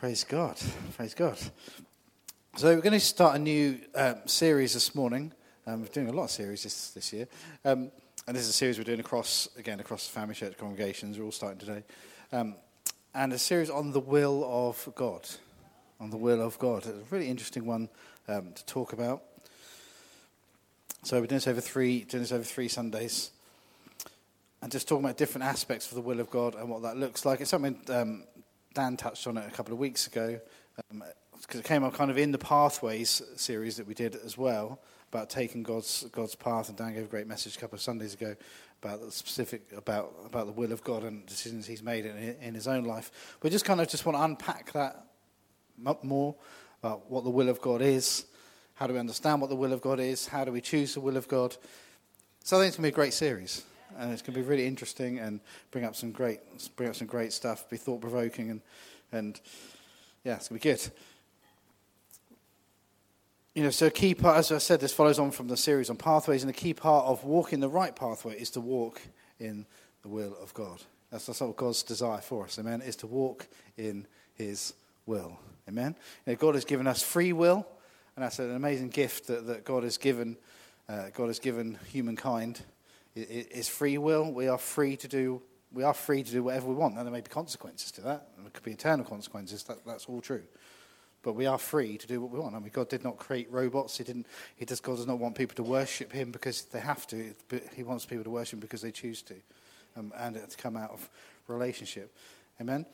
Praise God. Praise God. So, we're going to start a new um, series this morning. Um, we're doing a lot of series this, this year. Um, and this is a series we're doing across, again, across family church congregations. We're all starting today. Um, and a series on the will of God. On the will of God. It's a really interesting one um, to talk about. So, we're doing this over three, doing this over three Sundays. And just talking about different aspects of the will of God and what that looks like. It's something um, Dan touched on it a couple of weeks ago, because um, it came up kind of in the Pathways series that we did as well about taking God's God's path. And Dan gave a great message a couple of Sundays ago about the specific about about the will of God and decisions He's made in, in His own life. We just kind of just want to unpack that more about what the will of God is. How do we understand what the will of God is? How do we choose the will of God? So I think it's going to be a great series and it's going to be really interesting and bring up some great, bring up some great stuff, be thought provoking, and and yeah, it's going to be good. You know, so a key part, as I said, this follows on from the series on pathways, and the key part of walking the right pathway is to walk in the will of God. That's, that's what God's desire for us, amen, is to walk in His will, amen. You know, God has given us free will, and that's an amazing gift that, that God has given. Uh, God has given humankind is free will. We are free to do. We are free to do whatever we want. Now there may be consequences to that. There could be eternal consequences. That, that's all true. But we are free to do what we want. I mean, God did not create robots. He didn't. He does. God does not want people to worship Him because they have to. He wants people to worship Him because they choose to, um, and to come out of relationship. Amen.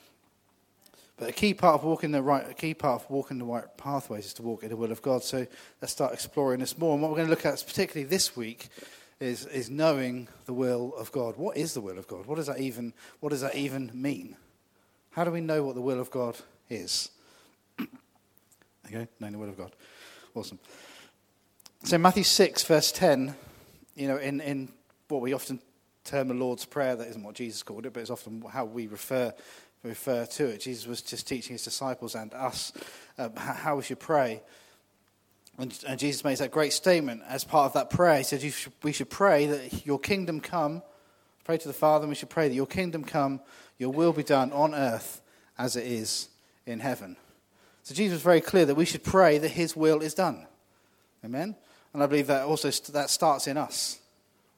But a key part of walking the right, a key part of walking the right pathways is to walk in the will of God. So let's start exploring this more. And what we're going to look at, is particularly this week, is, is knowing the will of God. What is the will of God? What does that even, what does that even mean? How do we know what the will of God is? okay, knowing the will of God. Awesome. So Matthew 6, verse 10, you know, in, in what we often term the Lord's Prayer, that isn't what Jesus called it, but it's often how we refer, refer to it. Jesus was just teaching his disciples and us uh, how we should pray. And, Jesus makes that great statement as part of that prayer. He said, should, We should pray that your kingdom come. Pray to the Father, and we should pray that your kingdom come, your will be done on earth as it is in heaven. So Jesus was very clear that we should pray that his will is done. Amen? And I believe that also that starts in us.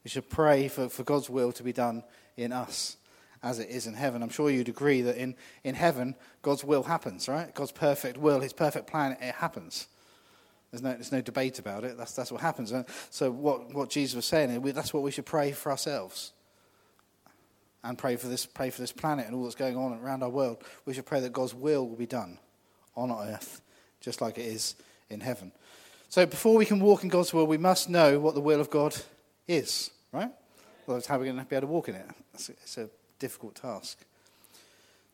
We should pray for, for God's will to be done in us as it is in heaven. I'm sure you'd agree that in, in heaven, God's will happens, right? God's perfect will, his perfect plan, it happens. There's no, there's no debate about it. That's, that's what happens. So, what, what Jesus was saying, that's what we should pray for ourselves. And pray for, this, pray for this planet and all that's going on around our world. We should pray that God's will will be done on earth, just like it is in heaven. So, before we can walk in God's will, we must know what the will of God is, right? That's how we're going to be able to walk in it. It's a, it's a difficult task.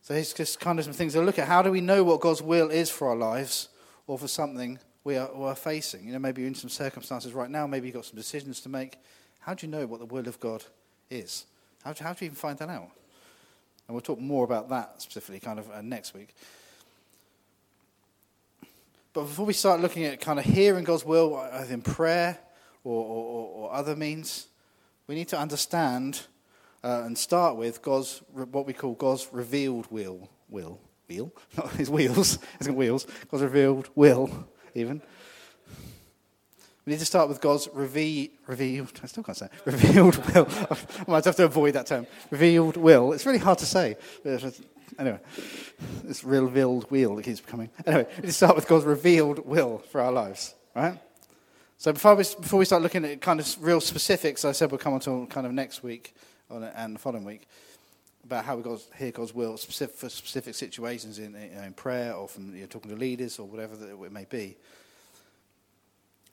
So, here's just kind of some things to look at. How do we know what God's will is for our lives or for something we are, we are facing. You know, maybe you're in some circumstances right now, maybe you've got some decisions to make. How do you know what the will of God is? How do, how do you even find that out? And we'll talk more about that specifically kind of uh, next week. But before we start looking at kind of hearing God's will, either in prayer or, or, or other means, we need to understand uh, and start with God's what we call God's revealed will. Will wheel, not his wheels, isn't wheels. God's revealed will even. We need to start with God's reve- revealed, I still can't say, revealed will. I might have to avoid that term. Revealed will. It's really hard to say. Anyway, this revealed will that keeps coming. Anyway, we need to start with God's revealed will for our lives, right? So before we, before we start looking at kind of real specifics, I said we'll come on to kind of next week and the following week about how we got hear God's will specific, for specific situations in, in prayer or from you know, talking to leaders or whatever it may be.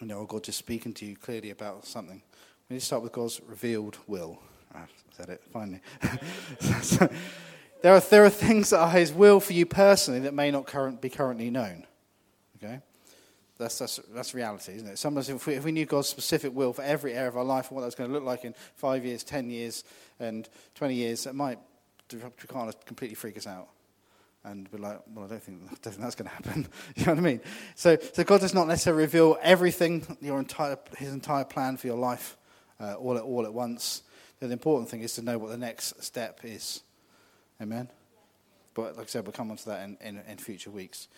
You know, or God just speaking to you clearly about something. We need to start with God's revealed will. Ah, I said it finally. there are there are things that are His will for you personally that may not current, be currently known. Okay, that's that's that's reality, isn't it? Sometimes if we, if we knew God's specific will for every area of our life and what that's going to look like in five years, ten years, and twenty years, it might of completely freak us out. And we're like, well, I don't think, I don't think that's going to happen. you know what I mean? So, so God does not necessarily reveal everything, your entire, his entire plan for your life uh, all, at, all at once. The important thing is to know what the next step is. Amen? But like I said, we'll come on to that in, in, in future weeks.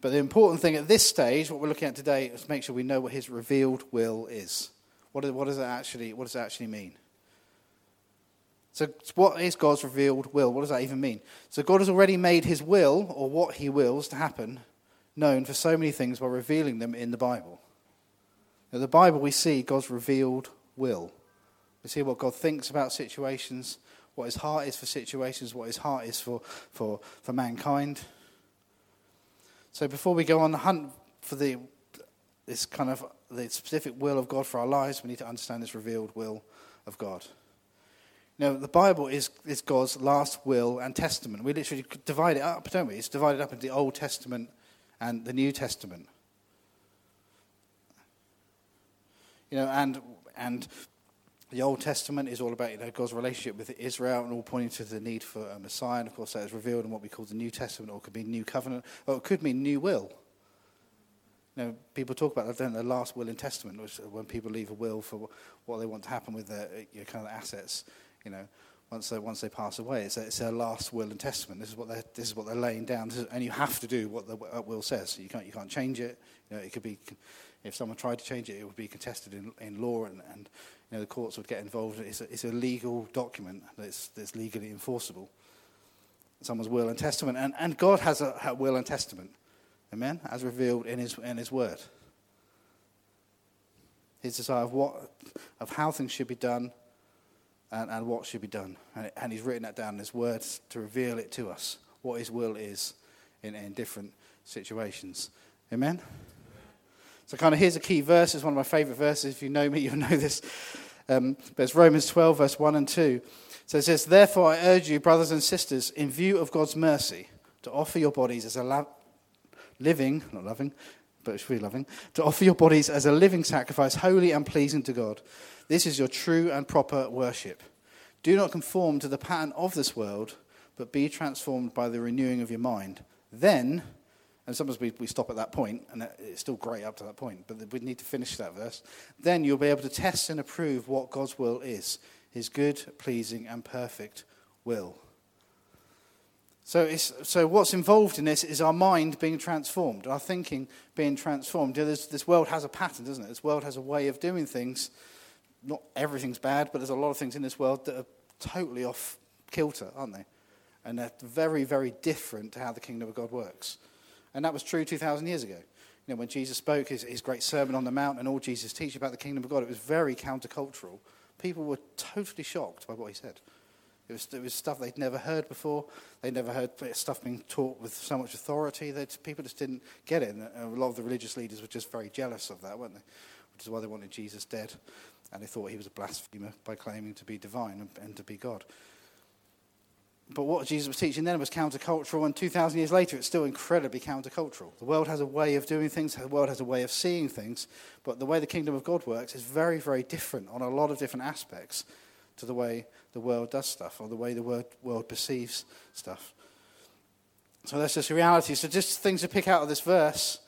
But the important thing at this stage, what we're looking at today, is make sure we know what his revealed will is. What, is, what does it actually what does it actually mean? So, what is God's revealed will? What does that even mean? So, God has already made his will, or what he wills to happen, known for so many things by revealing them in the Bible. In the Bible, we see God's revealed will. We see what God thinks about situations, what his heart is for situations, what his heart is for, for, for mankind. So before we go on the hunt for the, this kind of the specific will of God for our lives, we need to understand this revealed will of God. Now, the Bible is, is God's last will and testament. We literally divide it up, don't we? It's divided up into the Old Testament and the New Testament. You know, and and the Old Testament is all about you know, God's relationship with Israel and all pointing to the need for a Messiah. And of course, that is revealed in what we call the New Testament, or it could be New Covenant, or it could mean New Will. You know, people talk about the last will and testament, which when people leave a will for what they want to happen with their you know, kind of assets, you know, once they, once they pass away. It's, a, it's their last will and testament. This is what they're, this is what they're laying down. Is, and you have to do what the will says. You can't, you can't change it. You know, it could be, if someone tried to change it, it would be contested in, in law and, and you know, the courts would get involved. It's a, it's a legal document that's, that's legally enforceable. Someone's will and testament. And, and God has a, a will and testament. Amen? As revealed in his, in his word. His desire of, what, of how things should be done and, and what should be done. And, and he's written that down in his words to reveal it to us, what his will is in, in different situations. Amen? So, kind of, here's a key verse. It's one of my favorite verses. If you know me, you'll know this. Um, but it's Romans 12, verse 1 and 2. So it says, Therefore, I urge you, brothers and sisters, in view of God's mercy, to offer your bodies as a la- living, not loving, but it's really loving, to offer your bodies as a living sacrifice, holy and pleasing to God. This is your true and proper worship. Do not conform to the pattern of this world, but be transformed by the renewing of your mind. Then and sometimes we, we stop at that point, and it's still great up to that point, but we need to finish that verse. Then you'll be able to test and approve what God's will is his good, pleasing, and perfect will. So, so what's involved in this is our mind being transformed, our thinking being transformed. You know, this world has a pattern, doesn't it? This world has a way of doing things. Not everything's bad, but there's a lot of things in this world that are totally off kilter, aren't they? And they're very, very different to how the kingdom of God works. And that was true 2,000 years ago. You know, when Jesus spoke his, his great Sermon on the Mount and all Jesus teach about the kingdom of God, it was very countercultural. People were totally shocked by what he said. It was, it was stuff they'd never heard before. They'd never heard stuff being taught with so much authority. that people just didn't get it. And a lot of the religious leaders were just very jealous of that, weren't they? Which is why they wanted Jesus dead. And they thought he was a blasphemer by claiming to be divine and, and to be God. But what Jesus was teaching then was countercultural, and 2,000 years later, it's still incredibly countercultural. The world has a way of doing things, the world has a way of seeing things, but the way the kingdom of God works is very, very different on a lot of different aspects to the way the world does stuff or the way the world, perceives stuff. So that's just reality. So, just things to pick out of this verse.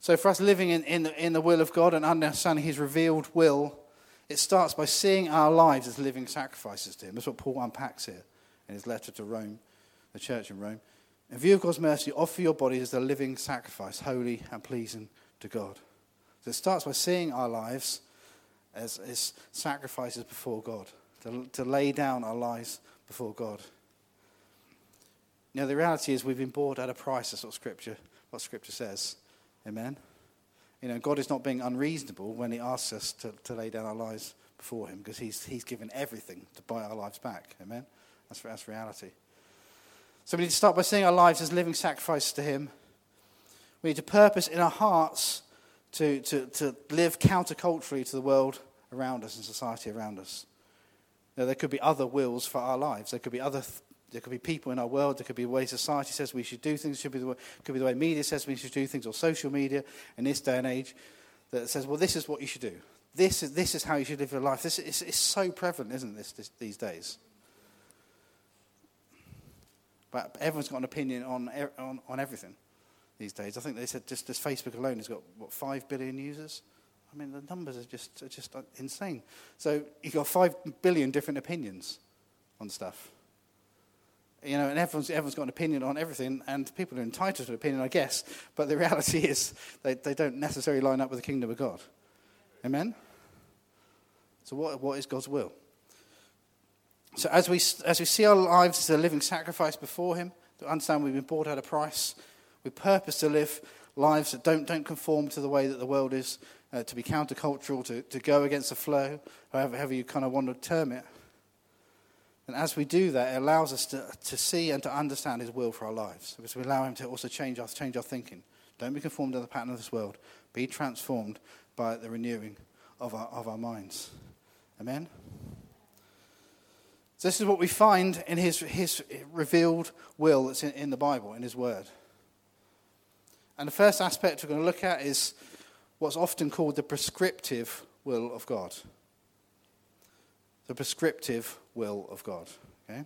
So, for us living in, in, in the will of God and understanding His revealed will, it starts by seeing our lives as living sacrifices to Him. That's what Paul unpacks here in his letter to Rome, the church in Rome. In view of God's mercy, offer your bodies as a living sacrifice, holy and pleasing to God. So it starts by seeing our lives as, as sacrifices before God, to, to lay down our lives before God. Now, the reality is we've been bought at a price, that's what Scripture, what Scripture says. Amen? You know, God is not being unreasonable when He asks us to, to lay down our lives before Him because he's, he's given everything to buy our lives back. Amen? That's, that's reality. So we need to start by seeing our lives as living sacrifices to Him. We need to purpose in our hearts to, to, to live counterculturally to the world around us and society around us. Now, there could be other wills for our lives. There could be other. There could be people in our world. There could be the way society says we should do things. Should be the way, could be the way media says we should do things, or social media in this day and age that says, well, this is what you should do. This is, this is how you should live your life. This is it's so prevalent, isn't this, this these days? But everyone's got an opinion on, on, on everything these days. I think they said just, just Facebook alone has got, what, 5 billion users? I mean, the numbers are just, are just insane. So you've got 5 billion different opinions on stuff. You know, and everyone's, everyone's got an opinion on everything, and people are entitled to an opinion, I guess, but the reality is they, they don't necessarily line up with the kingdom of God. Amen? So, what, what is God's will? So, as we, as we see our lives as a living sacrifice before Him, to understand we've been bought at a price, we purpose to live lives that don't, don't conform to the way that the world is, uh, to be countercultural, to, to go against the flow, however, however you kind of want to term it. And as we do that, it allows us to, to see and to understand His will for our lives. Because we allow Him to also change us, change our thinking. Don't be conformed to the pattern of this world. Be transformed by the renewing of our, of our minds. Amen? So this is what we find in His, his revealed will that's in, in the Bible, in His Word. And the first aspect we're going to look at is what's often called the prescriptive will of God the prescriptive will of God. Okay?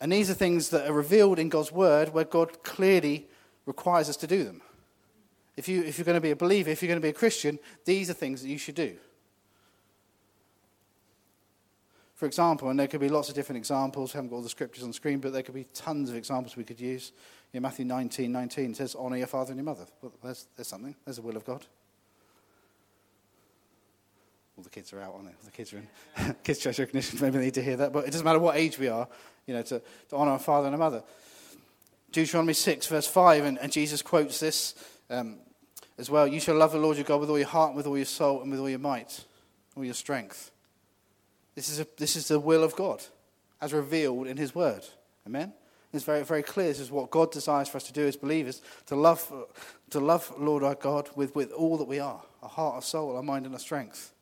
And these are things that are revealed in God's word where God clearly requires us to do them. If, you, if you're going to be a believer, if you're going to be a Christian, these are things that you should do. For example, and there could be lots of different examples, we haven't got all the scriptures on screen, but there could be tons of examples we could use. In Matthew 19 19 says, Honour your father and your mother. Well, there's, there's something, there's the will of God. All the kids are out, aren't they? The kids are in kids' church recognition. Maybe they need to hear that, but it doesn't matter what age we are, you know, to, to honour our father and our mother. Deuteronomy 6, verse 5, and, and Jesus quotes this um, as well. You shall love the Lord your God with all your heart, with all your soul, and with all your might, all your strength. This is, a, this is the will of God, as revealed in His Word. Amen? It's very, very clear. This is what God desires for us to do as believers to love, to love Lord our God with, with all that we are our heart, our soul, our mind, and our strength.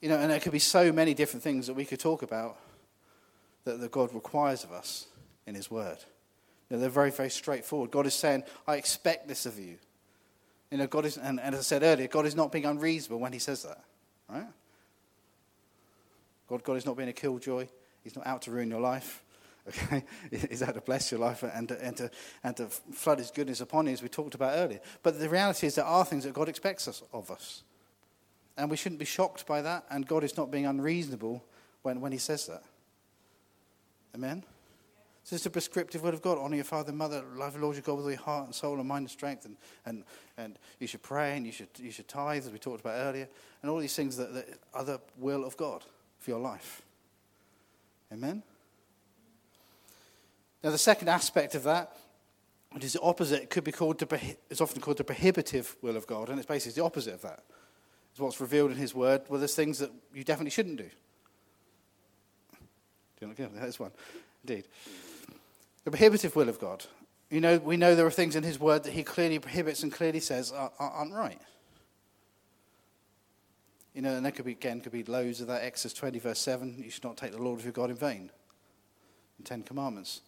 You know, and there could be so many different things that we could talk about that, that God requires of us in His Word. You know, they're very, very straightforward. God is saying, I expect this of you. You know, God is, and, and as I said earlier, God is not being unreasonable when He says that, right? God, God is not being a killjoy. He's not out to ruin your life. Okay? He's out to bless your life and and, to, and to flood His goodness upon you, as we talked about earlier. But the reality is, there are things that God expects us, of us. And we shouldn't be shocked by that. And God is not being unreasonable when, when He says that. Amen? So it's a prescriptive word of God. Honor your father and mother. Love the Lord your God with all your heart and soul and mind and strength. And, and, and you should pray and you should, you should tithe, as we talked about earlier. And all these things that, that are the will of God for your life. Amen? Now, the second aspect of that, which is the opposite, it could be called the, it's often called the prohibitive will of God. And it's basically the opposite of that is what's revealed in His Word. Well, there's things that you definitely shouldn't do. Do you go? There's one. Indeed. The prohibitive will of God. You know, we know there are things in His Word that He clearly prohibits and clearly says are, aren't right. You know, and there could be, again, could be loads of that. Exodus 20, verse 7, you should not take the Lord of your God in vain. The Ten Commandments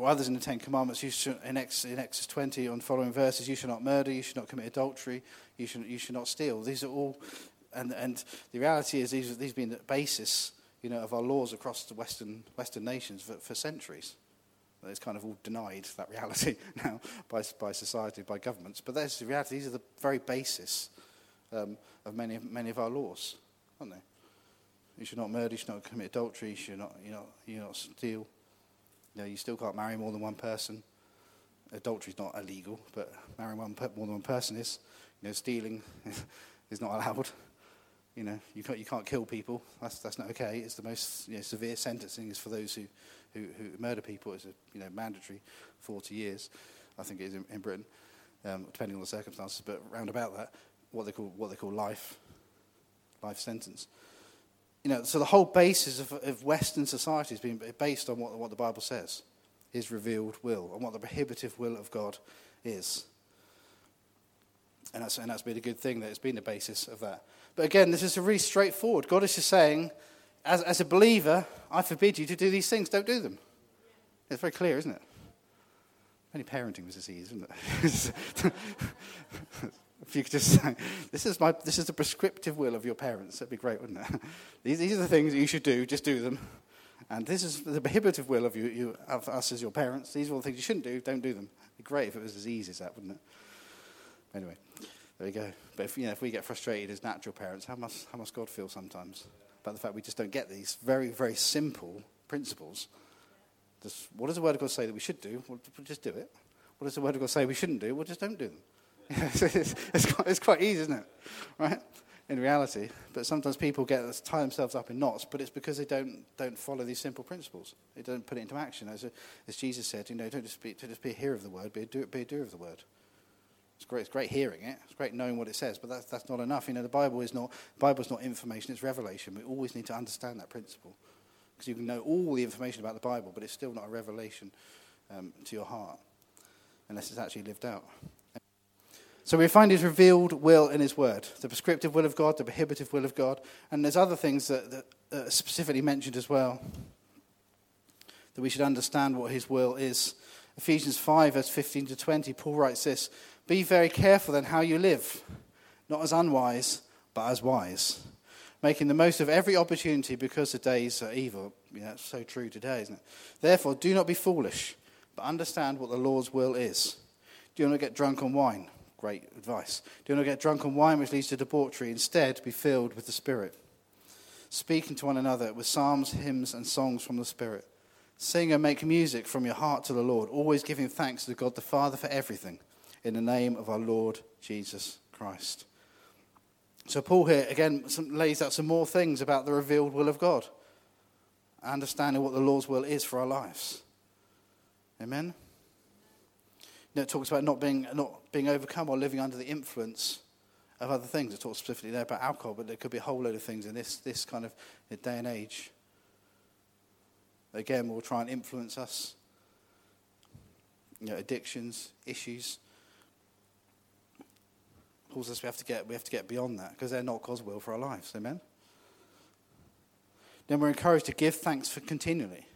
or others in the Ten Commandments, you should, in, Exodus, in Exodus 20 on following verses, you should not murder, you should not commit adultery, you should, you should not steal. These are all, and, and the reality is these, these have been the basis you know, of our laws across the Western, Western nations for, for centuries. It's kind of all denied, that reality now, by, by society, by governments. But that's the reality. These are the very basis um, of many, many of our laws, aren't they? You should not murder, you should not commit adultery, you should not, you know, you not steal, you, know, you still can't marry more than one person. Adultery is not illegal, but marrying one, more than one person is. You know, stealing is not allowed. You know, you can't, you can't kill people. That's, that's not okay. It's the most you know, severe sentencing is for those who, who, who murder people. It's a, you know, mandatory 40 years, I think it is in, in Britain, um, depending on the circumstances. But round about that, what they call, what they call life, life sentence you know, so the whole basis of, of Western society has been based on what, what the Bible says, His revealed will, and what the prohibitive will of God is. And that's, and that's been a good thing that it's been the basis of that. But again, this is a really straightforward. God is just saying, as, as a believer, I forbid you to do these things. Don't do them. It's very clear, isn't it? Only parenting was this easy, isn't it? If you could just say, this is, my, this is the prescriptive will of your parents, that'd be great, wouldn't it? these, these are the things you should do, just do them. And this is the prohibitive will of, you, you, of us as your parents. These are all the things you shouldn't do, don't do them. It'd be great if it was as easy as that, wouldn't it? Anyway, there we go. But if, you know, if we get frustrated as natural parents, how must, how must God feel sometimes? about the fact we just don't get these very, very simple principles. Just, what does the Word of God say that we should do? We'll, just do it. What does the Word of God say we shouldn't do? Well, just don't do them. it's, it's, quite, it's quite easy, isn't it? Right? In reality. But sometimes people get tie themselves up in knots, but it's because they don't, don't follow these simple principles. They don't put it into action. As, as Jesus said, you know, don't just, be, don't just be a hearer of the Word, be a, do, be a doer of the Word. It's great, it's great hearing it. It's great knowing what it says, but that's, that's not enough. You know, the Bible is not, Bible is not information, it's revelation. We always need to understand that principle. Because you can know all the information about the Bible, but it's still not a revelation um, to your heart unless it's actually lived out. So we find his revealed will in his word the prescriptive will of God, the prohibitive will of God, and there's other things that, that are specifically mentioned as well that we should understand what his will is. Ephesians 5, verse 15 to 20, Paul writes this be very careful then how you live, not as unwise, but as wise, making the most of every opportunity because the days are evil. Yeah, that's so true today, isn't it? Therefore, do not be foolish, but understand what the Lord's will is. Do not get drunk on wine. Great advice. Do not get drunk on wine, which leads to debauchery. Instead, be filled with the Spirit, speaking to one another with psalms, hymns, and songs from the Spirit. Sing and make music from your heart to the Lord, always giving thanks to God the Father for everything in the name of our Lord Jesus Christ. So, Paul here again lays out some more things about the revealed will of God, understanding what the Lord's will is for our lives. Amen? It talks about not being, not being overcome or living under the influence of other things. It talks specifically there about alcohol, but there could be a whole load of things in this, this kind of day and age. Again, will try and influence us. You know, addictions, issues. Paul we have to get, we have to get beyond that because they're not God's will for our lives. Amen? Then we're encouraged to give thanks for continually. It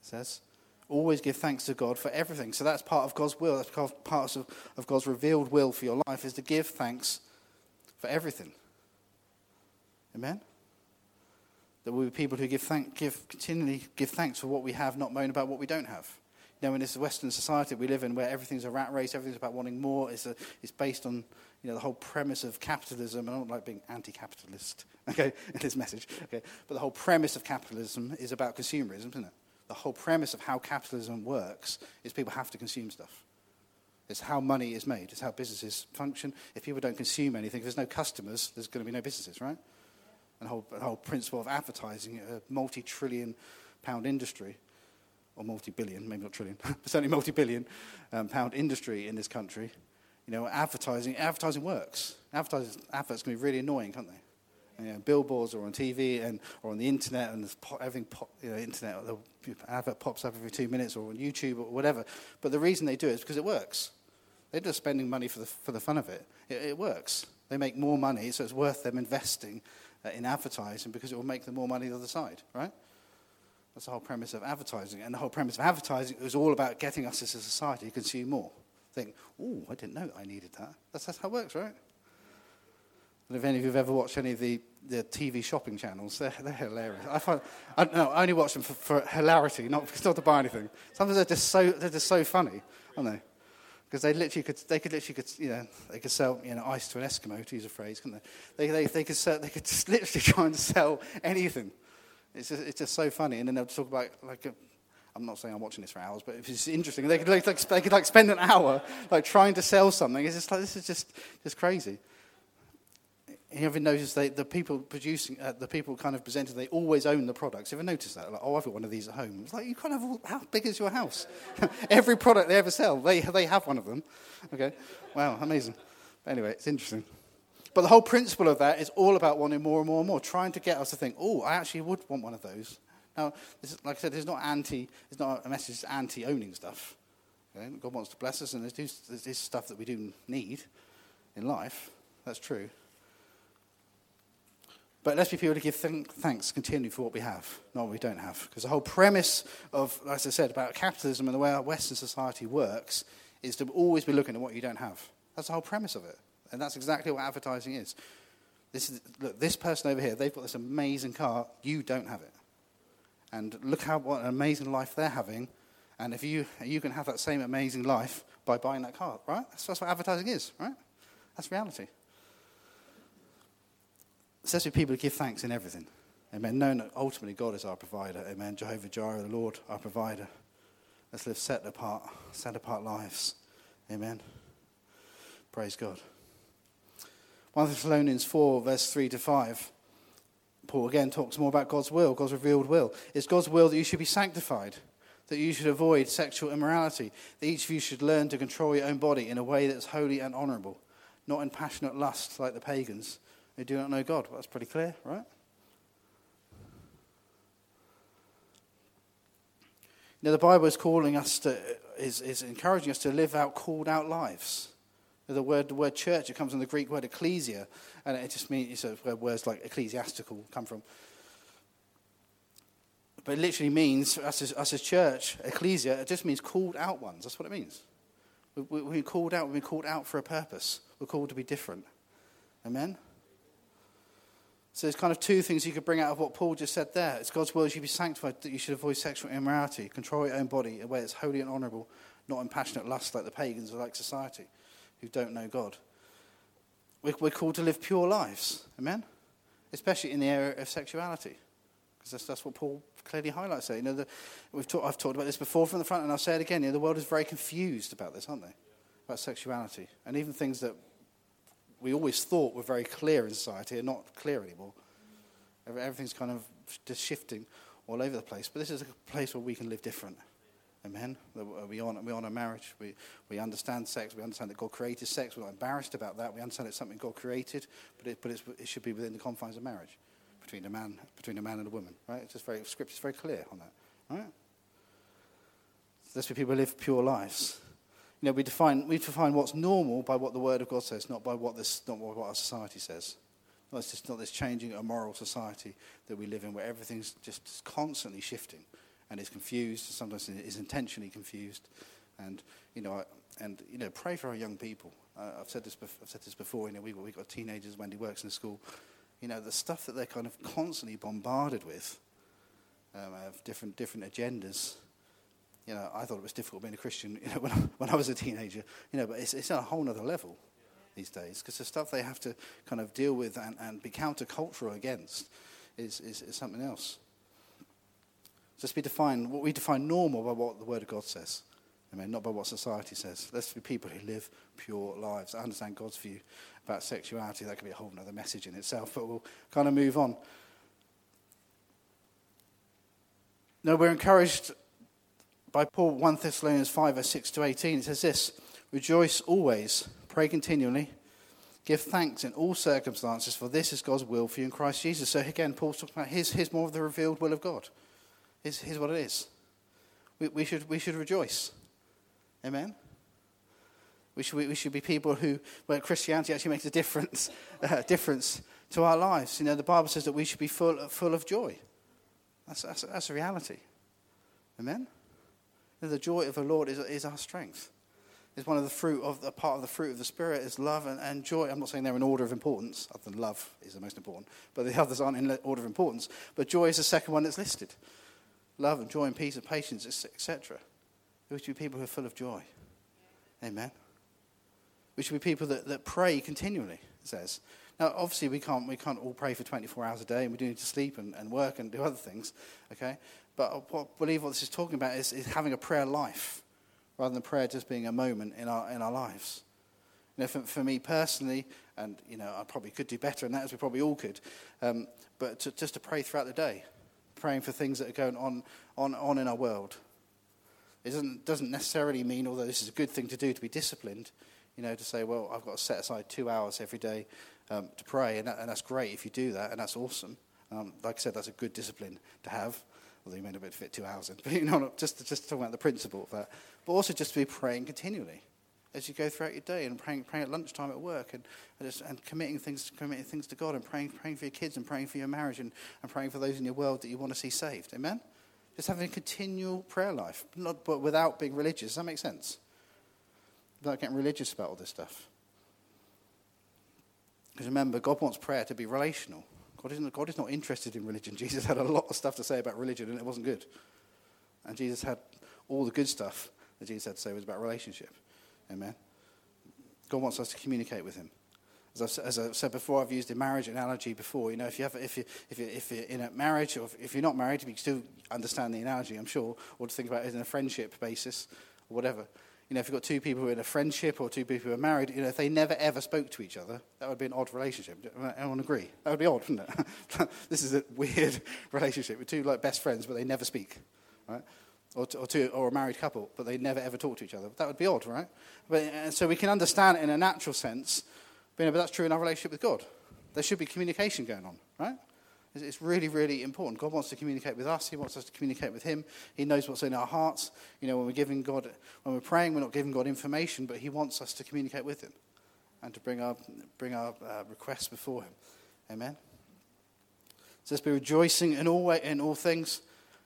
says, always give thanks to God for everything. So that's part of God's will. That's part of, of God's revealed will for your life is to give thanks for everything. Amen? That we'll be people who give, thank, give continually give thanks for what we have, not moan about what we don't have. You know, in this Western society we live in where everything's a rat race, everything's about wanting more, it's, a, it's based on you know, the whole premise of capitalism, I don't like being anti-capitalist, okay, in this message, okay, but the whole premise of capitalism is about consumerism, isn't it? The whole premise of how capitalism works is people have to consume stuff. It's how money is made. It's how businesses function. If people don't consume anything, if there's no customers, there's going to be no businesses, right? And the whole, the whole principle of advertising, a multi-trillion pound industry, or multi-billion, maybe not trillion, but certainly multi-billion um, pound industry in this country, you know, advertising, advertising works. Advertising, adverts can be really annoying, can't they? You know, billboards or on TV and or on the internet and there's pop, you know, internet the advert pops up every two minutes or on YouTube or whatever. But the reason they do it is because it works. They're just spending money for the for the fun of it. It, it works. They make more money, so it's worth them investing uh, in advertising because it will make them more money the other side, right? That's the whole premise of advertising. And the whole premise of advertising is all about getting us as a society to consume more think, oh, I didn't know I needed that. That's, that's how it works, right? And if any of you have ever watched any of the, the TV shopping channels, they're, they're hilarious. I find, I, no, I only watch them for, for hilarity, not, not to buy anything. Sometimes they're just so, they're just so funny, aren't they? Because they literally could, they could literally could, you know, they could sell, you know, ice to an Eskimo, to use a phrase, couldn't they? They, they, they could sell, they could just literally try and sell anything. It's just, it's just so funny. And then they'll talk about like a, I'm not saying I'm watching this for hours, but it's interesting. They could like, they could like spend an hour like trying to sell something. It's just like this is just just crazy. You ever noticed they, the people producing, uh, the people kind of presenting, they always own the products. You ever noticed that? Like, oh, I've got one of these at home. It's like you kind of, all how big is your house? Every product they ever sell, they they have one of them. Okay, wow, amazing. Anyway, it's interesting. But the whole principle of that is all about wanting more and more and more, trying to get us to think, oh, I actually would want one of those. Now, is, like I said, it's not anti, it's not a message anti-owning stuff. Okay? God wants to bless us, and there's, there's stuff that we do need in life. That's true. But let's be people to give thanks continually for what we have, not what we don't have. Because the whole premise of, as I said, about capitalism and the way our Western society works is to always be looking at what you don't have. That's the whole premise of it. And that's exactly what advertising is. This, is, look, this person over here, they've got this amazing car, you don't have it and look how what an amazing life they're having. And if you you can have that same amazing life by buying that car, right? That's, that's what advertising is, right? That's reality. It says to people to give thanks in everything. Amen. Knowing that ultimately God is our provider. Amen. Jehovah Jireh, the Lord, our provider. Let's live set apart, set apart lives. Amen. Praise God. 1 Thessalonians 4, verse 3 to 5. Paul again talks more about God's will, God's revealed will. It's God's will that you should be sanctified, that you should avoid sexual immorality, that each of you should learn to control your own body in a way that's holy and honorable, not in passionate lust like the pagans who do not know God. Well, that's pretty clear, right? Now, the Bible is calling us to, is, is encouraging us to live out called out lives. The word, the word church, it comes from the Greek word ecclesia, and it just means it's where words like ecclesiastical come from. But it literally means, us as, us as church, ecclesia, it just means called out ones. That's what it means. We, we, been called out, we've been called out for a purpose. We're called to be different. Amen? So there's kind of two things you could bring out of what Paul just said there. It's God's will you should be sanctified, that you should avoid sexual immorality, control your own body in a way that's holy and honourable, not in passionate lust like the pagans or like society who don't know God. We're, called to live pure lives, amen? Especially in the area of sexuality, because that's, that's what Paul clearly highlights there. You know, the, we've talk, I've talked about this before from the front, and I'll say it again. You know, the world is very confused about this, aren't they? About sexuality. And even things that we always thought were very clear in society are not clear anymore. Everything's kind of just shifting all over the place. But this is a place where we can live different. Amen. We honor, we honor marriage. We, we understand sex. We understand that God created sex. We're not embarrassed about that. We understand it's something God created, but it, but it should be within the confines of marriage between a man, between a man and a woman. Right? It's just very, Scripture is very clear on that. Right? So let's be people live pure lives. You know, we define, we define what's normal by what the Word of God says, not by what, this, not what our society says. It's this, not this changing a moral society that we live in where everything's just constantly shifting and is confused, sometimes is intentionally confused. And, you know, and, you know pray for our young people. Uh, I've, said this I've said this before. You know, we've, we've got teenagers, Wendy works in the school. You know, the stuff that they're kind of constantly bombarded with um, of different, different agendas you know, I thought it was difficult being a Christian you know, when, I, when I was a teenager, you know, but it's, it's at a whole other level these days because the stuff they have to kind of deal with and, and be countercultural against is, is, is something else. Just be defined, what we define normal by what the Word of God says. I mean, not by what society says. Let's be people who live pure lives. I understand God's view about sexuality. That could be a whole other message in itself, but we'll kind of move on. No, we're encouraged by Paul, 1 Thessalonians 5, verse 6 to 18. It says this Rejoice always, pray continually, give thanks in all circumstances, for this is God's will for you in Christ Jesus. So again, Paul's talking about here's, here's more of the revealed will of God. Here's, here's what it is. We, we, should, we should rejoice. Amen? We should, we should be people who, where Christianity actually makes a difference, uh, difference to our lives. You know, the Bible says that we should be full, full of joy. That's, that's, that's a reality. Amen? The joy of the Lord is, is our strength. It's one of the fruit of the part of the fruit of the Spirit is love and, and joy. I'm not saying they're in order of importance, other than love is the most important, but the others aren't in order of importance. But joy is the second one that's listed. Love and joy and peace and patience, etc. We should be people who are full of joy. Amen. We should be people that, that pray continually, it says. Now, obviously, we can't, we can't all pray for 24 hours a day, and we do need to sleep and, and work and do other things, okay? But I believe what this is talking about is, is having a prayer life rather than prayer just being a moment in our, in our lives. You know, for, for me personally, and you know, I probably could do better than that, as we probably all could, um, but to, just to pray throughout the day, praying for things that are going on, on, on in our world. It doesn't, doesn't necessarily mean, although this is a good thing to do, to be disciplined, you know, to say, well, I've got to set aside two hours every day um, to pray, and, that, and, that's great if you do that, and that's awesome. Um, like I said, that's a good discipline to have although you may not be able to fit two hours in. But you know, just, just talking about the principle of that. But also just to be praying continually as you go throughout your day and praying, praying at lunchtime at work and, and, just, and committing, things, committing things to God and praying, praying for your kids and praying for your marriage and, and praying for those in your world that you want to see saved. Amen? Just having a continual prayer life, not, but without being religious. Does that make sense? Without getting religious about all this stuff. Because remember, God wants prayer to be relational. God, isn't, God is not interested in religion. Jesus had a lot of stuff to say about religion, and it wasn't good. And Jesus had all the good stuff that Jesus had to say was about relationship. Amen. God wants us to communicate with Him. As I've, as I've said before, I've used the marriage analogy before. You know, if, you have, if, you, if, you, if you're in a marriage, or if you're not married, you can still understand the analogy, I'm sure, or to think about it in a friendship basis, or whatever. You know, if you've got two people who are in a friendship or two people who are married, you know, if they never ever spoke to each other, that would be an odd relationship. Everyone agree? That would be odd, wouldn't it? this is a weird relationship with two like best friends, but they never speak, right? Or, or, two, or a married couple, but they never ever talk to each other. That would be odd, right? But, and so we can understand it in a natural sense but, you know, but that's true in our relationship with God. There should be communication going on, right? It's really, really important. God wants to communicate with us. He wants us to communicate with Him. He knows what's in our hearts. You know, when we're giving God, when we're praying, we're not giving God information, but He wants us to communicate with Him and to bring our, bring our uh, requests before Him. Amen. So let's be rejoicing in all, way, in all things,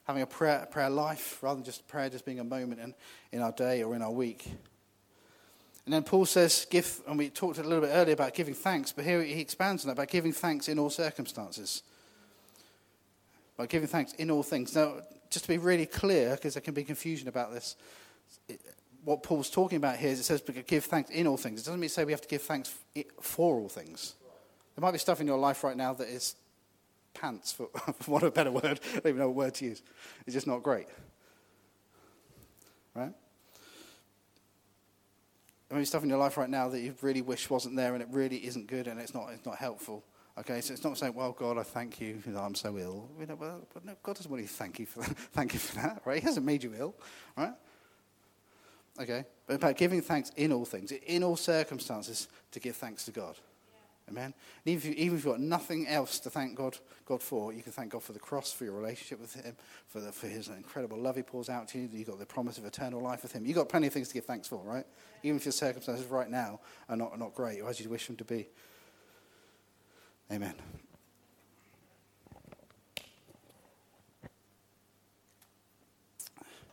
having a prayer, prayer life rather than just prayer just being a moment in, in our day or in our week. And then Paul says, give, and we talked a little bit earlier about giving thanks, but here he expands on that, about giving thanks in all circumstances. By giving thanks in all things. Now, just to be really clear, because there can be confusion about this, what Paul's talking about here is it says give thanks in all things. It doesn't mean say we have to give thanks for all things. There might be stuff in your life right now that is pants, for, for want of a better word. I don't even know what word to use. It's just not great. Right? maybe stuff in your life right now that you really wish wasn't there and it really isn't good and it's not, it's not helpful. Okay, so it's not saying, well, God, I thank you that I'm so ill. You know, well, but no, God doesn't want you to thank you for that. thank you for that, right? He hasn't made you ill, right? Okay, but about giving thanks in all things, in all circumstances, to give thanks to God. Amen. And even if, you, even if you've got nothing else to thank God, God for, you can thank God for the cross, for your relationship with Him, for, the, for His incredible love He pours out to you. You've got the promise of eternal life with Him. You've got plenty of things to give thanks for, right? Even if your circumstances right now are not, are not great, or as you wish them to be. Amen.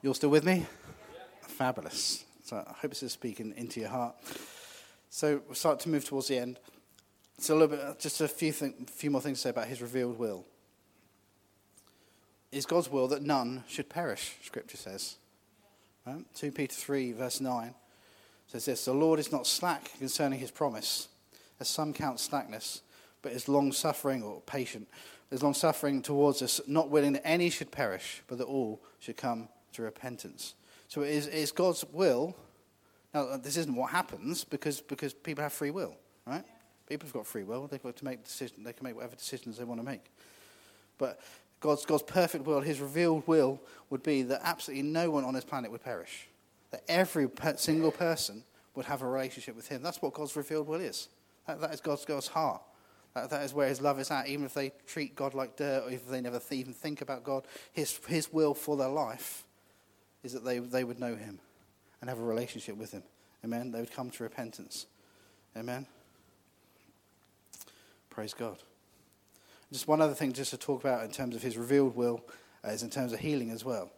You're still with me? Yeah. Fabulous. So I hope this is speaking into your heart. So we'll start to move towards the end. So a little bit, just a few, thing, few more things to say about his revealed will. Is God's will that none should perish, Scripture says. Right? 2 Peter 3, verse 9 says this The Lord is not slack concerning his promise, as some count slackness, but is long suffering or patient, is long suffering towards us, not willing that any should perish, but that all should come to repentance. So it is, it is God's will. Now, this isn't what happens because, because people have free will, right? People have got free will. They've got to make decisions. They can make whatever decisions they want to make. But God's, God's perfect will, His revealed will, would be that absolutely no one on this planet would perish. That every single person would have a relationship with Him. That's what God's revealed will is. That, that is God's, God's heart. That, that is where His love is at. Even if they treat God like dirt, or if they never even think about God, His, his will for their life is that they, they would know Him and have a relationship with Him. Amen. They would come to repentance. Amen. Praise God. Just one other thing just to talk about in terms of his revealed will uh, is in terms of healing as well.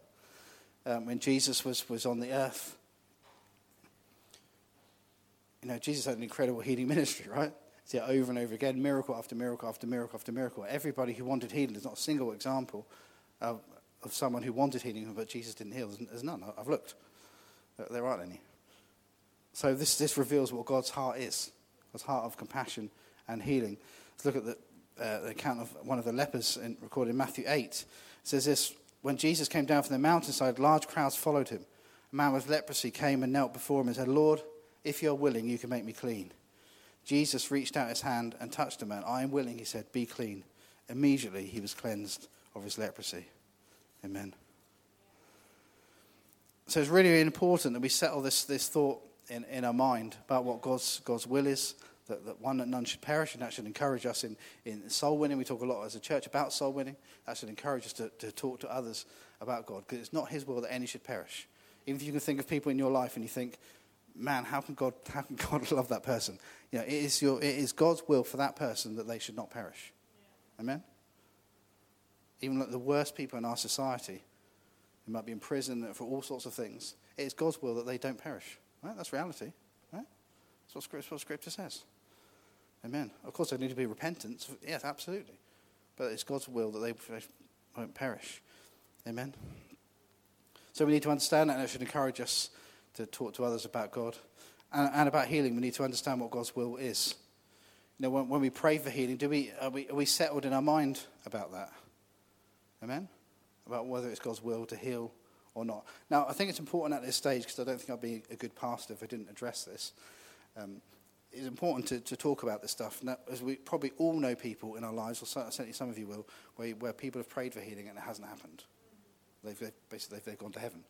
Um, when Jesus was, was on the earth, you know, Jesus had an incredible healing ministry, right? See over and over again, miracle after miracle after miracle after miracle. Everybody who wanted healing, there's not a single example of, of someone who wanted healing, but Jesus didn't heal. There's, there's none. I've looked. There aren't any. So this, this reveals what God's heart is God's heart of compassion and healing. Let's look at the, uh, the account of one of the lepers in, recorded in Matthew 8. It says this When Jesus came down from the mountainside, large crowds followed him. A man with leprosy came and knelt before him and said, Lord, if you're willing, you can make me clean. Jesus reached out his hand and touched the man. I am willing, he said, be clean. Immediately he was cleansed of his leprosy. Amen. So it's really, really important that we settle this, this thought in, in our mind about what God's, God's will is, that, that one, that none should perish, and that should encourage us in, in soul winning. We talk a lot as a church about soul winning. That should encourage us to, to talk to others about God, because it's not His will that any should perish. Even if you can think of people in your life and you think, man, how can God, how can God love that person? You know, it is, your, it is God's will for that person that they should not perish. Yeah. Amen? Even like the worst people in our society, who might be in prison for all sorts of things, it is God's will that they don't perish. Right? That's reality. Right? That's what, Scripture, what Scripture says. Amen. Of course, there need to be repentance. Yes, absolutely. But it's God's will that they won't perish. Amen. So we need to understand that, and it should encourage us to talk to others about God. And, and about healing, we need to understand what God's will is. You know, when, when we pray for healing, do we, are, we, are we settled in our mind about that? Amen? About whether it's God's will to heal or not. Now, I think it's important at this stage, because I don't think I'd be a good pastor if I didn't address this. Um, it's important to, to talk about this stuff. Now, as we probably all know people in our lives, or certainly some of you will, where, where people have prayed for healing and it hasn't happened. They've, they've basically they've, they've gone to heaven.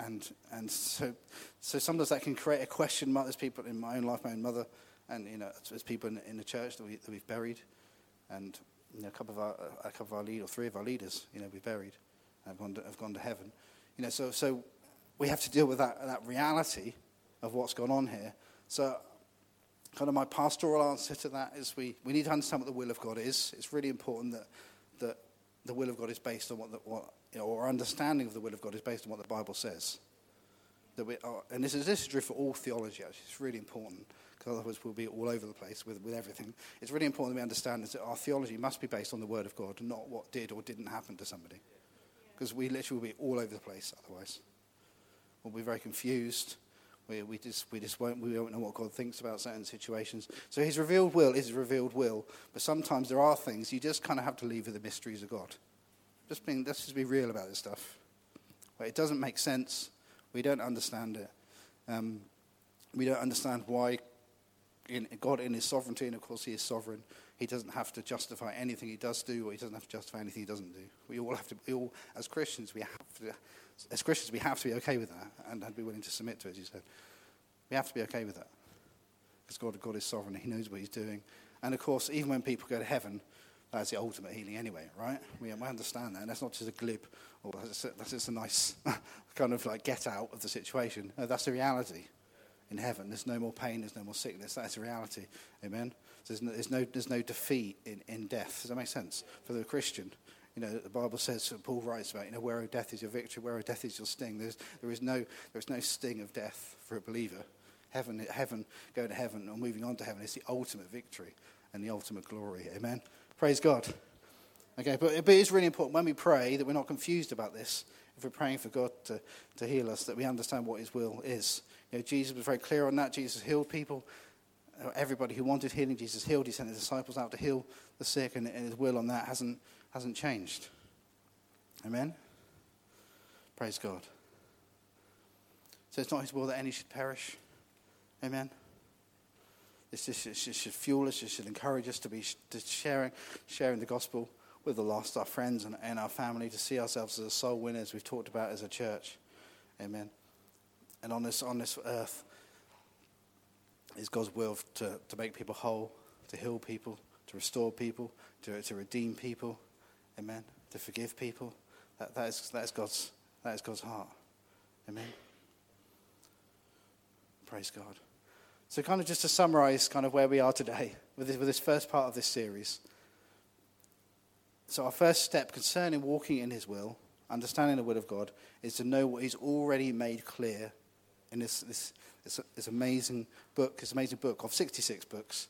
And, and so, so sometimes that can create a question mark. There's people in my own life, my own mother, and you know, there's people in, in the church that, we, that we've buried, and you know, a couple of our, a couple of our lead, or three of our leaders, you know, we've buried, have gone to, have gone to heaven. You know, so, so we have to deal with that, that reality of what's gone on here. So, kind of my pastoral answer to that is we, we need to understand what the will of God is. It's really important that, that the will of God is based on what, the, what you know, our understanding of the will of God is based on what the Bible says. That we are, and this is, this is true for all theology, actually. It's really important, because otherwise we'll be all over the place with, with everything. It's really important that we understand that our theology must be based on the Word of God, not what did or didn't happen to somebody. Because we literally will be all over the place otherwise. We'll be very confused. We, we, just, we just won't, we won't know what God thinks about certain situations. So his revealed will is his revealed will. But sometimes there are things you just kind of have to leave with the mysteries of God. Just being, let's just be real about this stuff. It doesn't make sense. We don't understand it. Um, we don't understand why in, God, in His sovereignty, and of course He is sovereign, He doesn't have to justify anything He does do, or He doesn't have to justify anything He doesn't do. We all have to. We all, as Christians, we have to. As Christians, we have to be okay with that, and, and be willing to submit to it. As you said, we have to be okay with that, because God, God is sovereign. He knows what He's doing, and of course, even when people go to heaven, that's the ultimate healing anyway, right? We, we understand that. And that's not just a glib or that's, a, that's just a nice kind of like get out of the situation. No, that's the reality in heaven. There's no more pain, there's no more sickness. That's the reality. Amen? There's no, there's no, there's no defeat in, in death. Does that make sense? For the Christian, you know, the Bible says, Paul writes about, you know, where oh, death is your victory, where oh, death is your sting. There's, there, is no, there is no sting of death for a believer. Heaven, heaven, going to heaven or moving on to heaven is the ultimate victory and the ultimate glory. Amen? Praise God. Okay, but, but it's really important when we pray that we're not confused about this. If we're praying for God to, to heal us, that we understand what His will is. You know, Jesus was very clear on that. Jesus healed people. Uh, everybody who wanted healing, Jesus healed. He sent His disciples out to heal the sick, and, and His will on that hasn't, hasn't changed. Amen? Praise God. So it's not His will that any should perish. Amen? This just, should fuel us, it should encourage us to be to sharing, sharing the gospel with the lost, our friends and, and our family, to see ourselves as soul winners we've talked about as a church. Amen. And on this, on this earth is God's will to, to make people whole, to heal people, to restore people, to, to redeem people. Amen. To forgive people. That, that, is, that, is God's, that is God's heart. Amen. Praise God. So, kind of just to summarize kind of where we are today with this, with this first part of this series. So, our first step concerning walking in His will, understanding the will of God, is to know what He's already made clear in this, this, this, this amazing book, this amazing book of 66 books,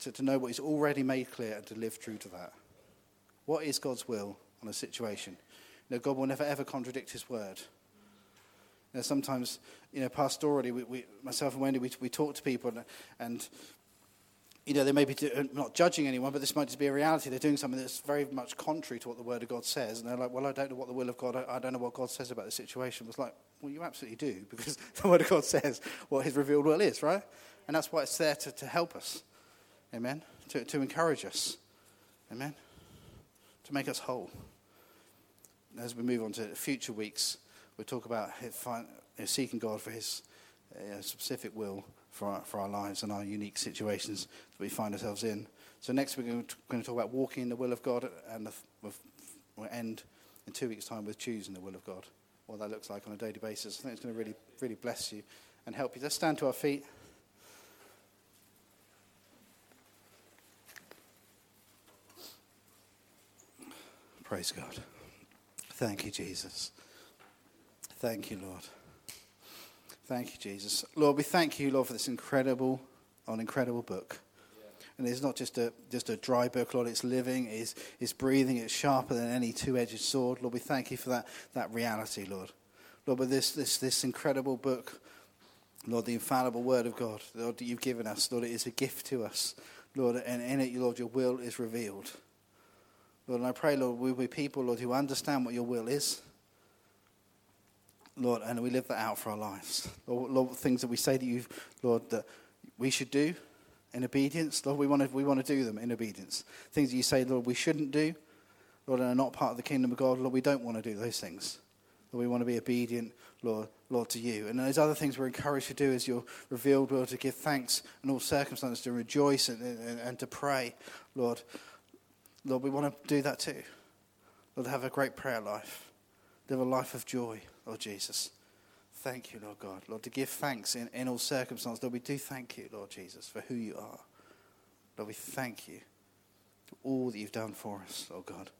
to, to know what He's already made clear and to live true to that. What is God's will on a situation? You know, God will never ever contradict His word. You know, sometimes, you know, pastorally, we, we, myself and Wendy, we, we talk to people and, and you know, they may be uh, not judging anyone, but this might just be a reality. They're doing something that's very much contrary to what the Word of God says. And they're like, well, I don't know what the will of God, I, I don't know what God says about the situation. It's like, well, you absolutely do, because the Word of God says what His revealed will is, right? And that's why it's there to, to help us. Amen? To, to encourage us. Amen? To make us whole. As we move on to future weeks, we talk about seeking God for His specific will for our, for our lives and our unique situations that we find ourselves in. So next we're going to talk about walking in the will of God, and we'll end in two weeks' time with choosing the will of God. What that looks like on a daily basis. I think it's going to really, really bless you and help you. Let's stand to our feet. Praise God. Thank you, Jesus. Thank you, Lord. Thank you, Jesus. Lord, we thank you, Lord, for this incredible, an incredible book. And it's not just a just a dry book, Lord. It's living, it's, it's breathing, it's sharper than any two-edged sword. Lord, we thank you for that, that reality, Lord. Lord, but this, this, this incredible book Lord, the infallible word of God, Lord, that you've given us, Lord, it is a gift to us. Lord, and in it, Lord, your will is revealed. Lord, and I pray, Lord, we be people, Lord, who understand what your will is. Lord, and we live that out for our lives. Lord, Lord things that we say that you, Lord, that we should do in obedience. Lord, we want to, we want to do them in obedience. Things that you say, Lord, we shouldn't do, Lord, and are not part of the kingdom of God, Lord, we don't want to do those things. Lord, we want to be obedient, Lord, Lord, to you. And those other things we're encouraged to do as you're revealed, Lord, to give thanks in all circumstances, to rejoice and, and, and to pray, Lord. Lord, we want to do that too. Lord, have a great prayer life. Live a life of joy, Lord Jesus. Thank you, Lord God. Lord, to give thanks in, in all circumstances. Lord, we do thank you, Lord Jesus, for who you are. Lord, we thank you for all that you've done for us, Lord God.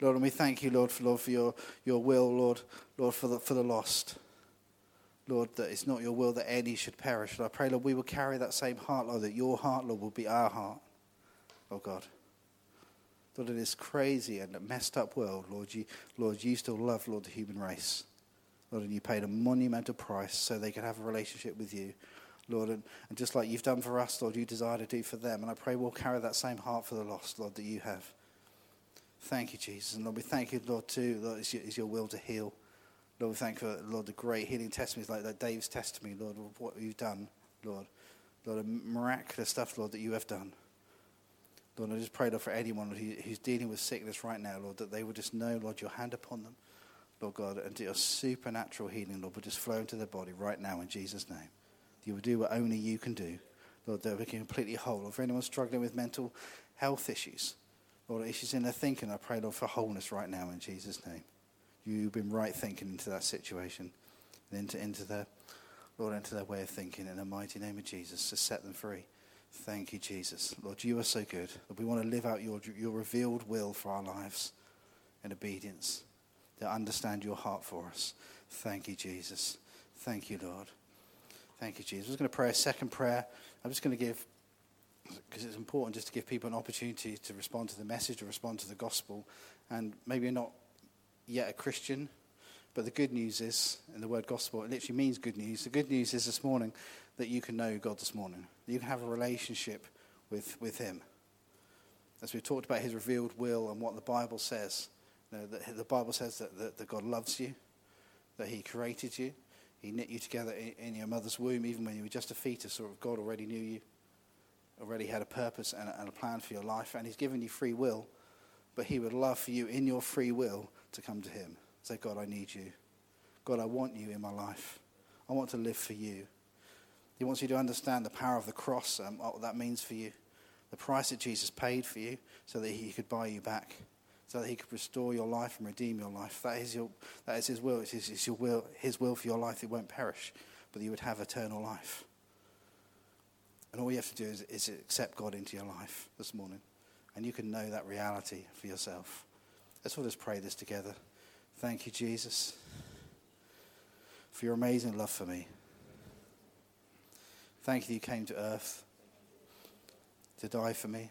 Lord, and we thank you, Lord, for, Lord, for your, your will, Lord, Lord, for the, for the lost. Lord, that it's not your will that any should perish. Lord, I pray, Lord, we will carry that same heart, Lord, that your heart, Lord, will be our heart, Lord God. Lord, in this crazy and messed up world, Lord, you, Lord, you still love, Lord, the human race. Lord, and you paid a monumental price so they could have a relationship with you. Lord, and, and just like you've done for us, Lord, you desire to do for them. And I pray we'll carry that same heart for the lost, Lord, that you have. Thank you, Jesus. And Lord, we thank you, Lord, too, Lord, it's your, your will to heal. Lord, we thank you for, Lord, the great healing testimonies like that Dave's testimony, Lord, of what you've done, Lord. Lord, miraculous stuff, Lord, that you have done. Lord, I just pray, Lord, for anyone who, who's dealing with sickness right now, Lord, that they will just know, Lord, your hand upon them, Lord God, and your supernatural healing, Lord, will just flow into their body right now in Jesus' name. You will do what only you can do, Lord, they'll be completely whole. Or for anyone struggling with mental health issues, Lord, issues in their thinking, I pray, Lord, for wholeness right now in Jesus' name. You've been right thinking into that situation and into, into their, Lord, into their way of thinking in the mighty name of Jesus to set them free. Thank you, Jesus. Lord, you are so good. Lord, we want to live out your, your revealed will for our lives in obedience, to understand your heart for us. Thank you, Jesus. Thank you, Lord. Thank you, Jesus. I'm just going to pray a second prayer. I'm just going to give because it's important just to give people an opportunity to respond to the message, to respond to the gospel. And maybe you're not yet a Christian, but the good news is, in the word gospel, it literally means good news. The good news is this morning that you can know God this morning. You can have a relationship with, with Him. As we've talked about His revealed will and what the Bible says, know, that the Bible says that, that, that God loves you, that He created you, He knit you together in, in your mother's womb, even when you were just a fetus, or God already knew you already had a purpose and a, and a plan for your life, and He's given you free will, but He would love for you in your free will to come to Him. Say, God, I need you. God, I want you in my life. I want to live for you. He wants you to understand the power of the cross and what that means for you. The price that Jesus paid for you so that he could buy you back, so that he could restore your life and redeem your life. That is, your, that is his will. It's his, will. His will for your life. It won't perish, but you would have eternal life. And all you have to do is, is accept God into your life this morning. And you can know that reality for yourself. Let's all just pray this together. Thank you, Jesus, for your amazing love for me. Thank you that you came to earth to die for me,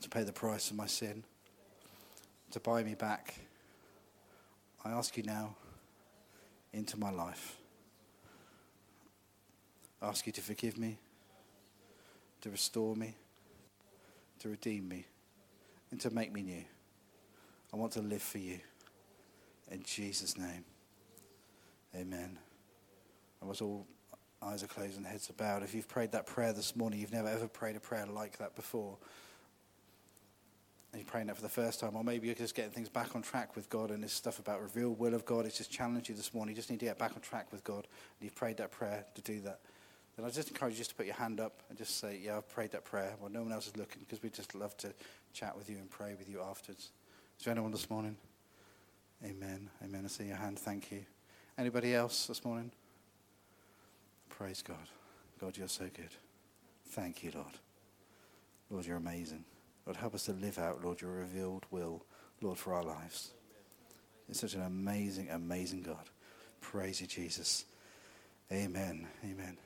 to pay the price of my sin, to buy me back. I ask you now into my life. I ask you to forgive me to restore me, to redeem me, and to make me new. I want to live for you. In Jesus' name, amen. I was all eyes are closed and heads are bowed. If you've prayed that prayer this morning, you've never ever prayed a prayer like that before, and you're praying that for the first time, or maybe you're just getting things back on track with God and this stuff about revealed will of God, it's just challenged you this morning. You just need to get back on track with God, and you've prayed that prayer to do that then I just encourage you just to put your hand up and just say, Yeah, I've prayed that prayer. While no one else is looking because we just love to chat with you and pray with you afterwards. Is there anyone this morning? Amen. Amen. I see your hand. Thank you. Anybody else this morning? Praise God. God, you're so good. Thank you, Lord. Lord, you're amazing. Lord, help us to live out, Lord, your revealed will, Lord, for our lives. It's such an amazing, amazing God. Praise you, Jesus. Amen. Amen.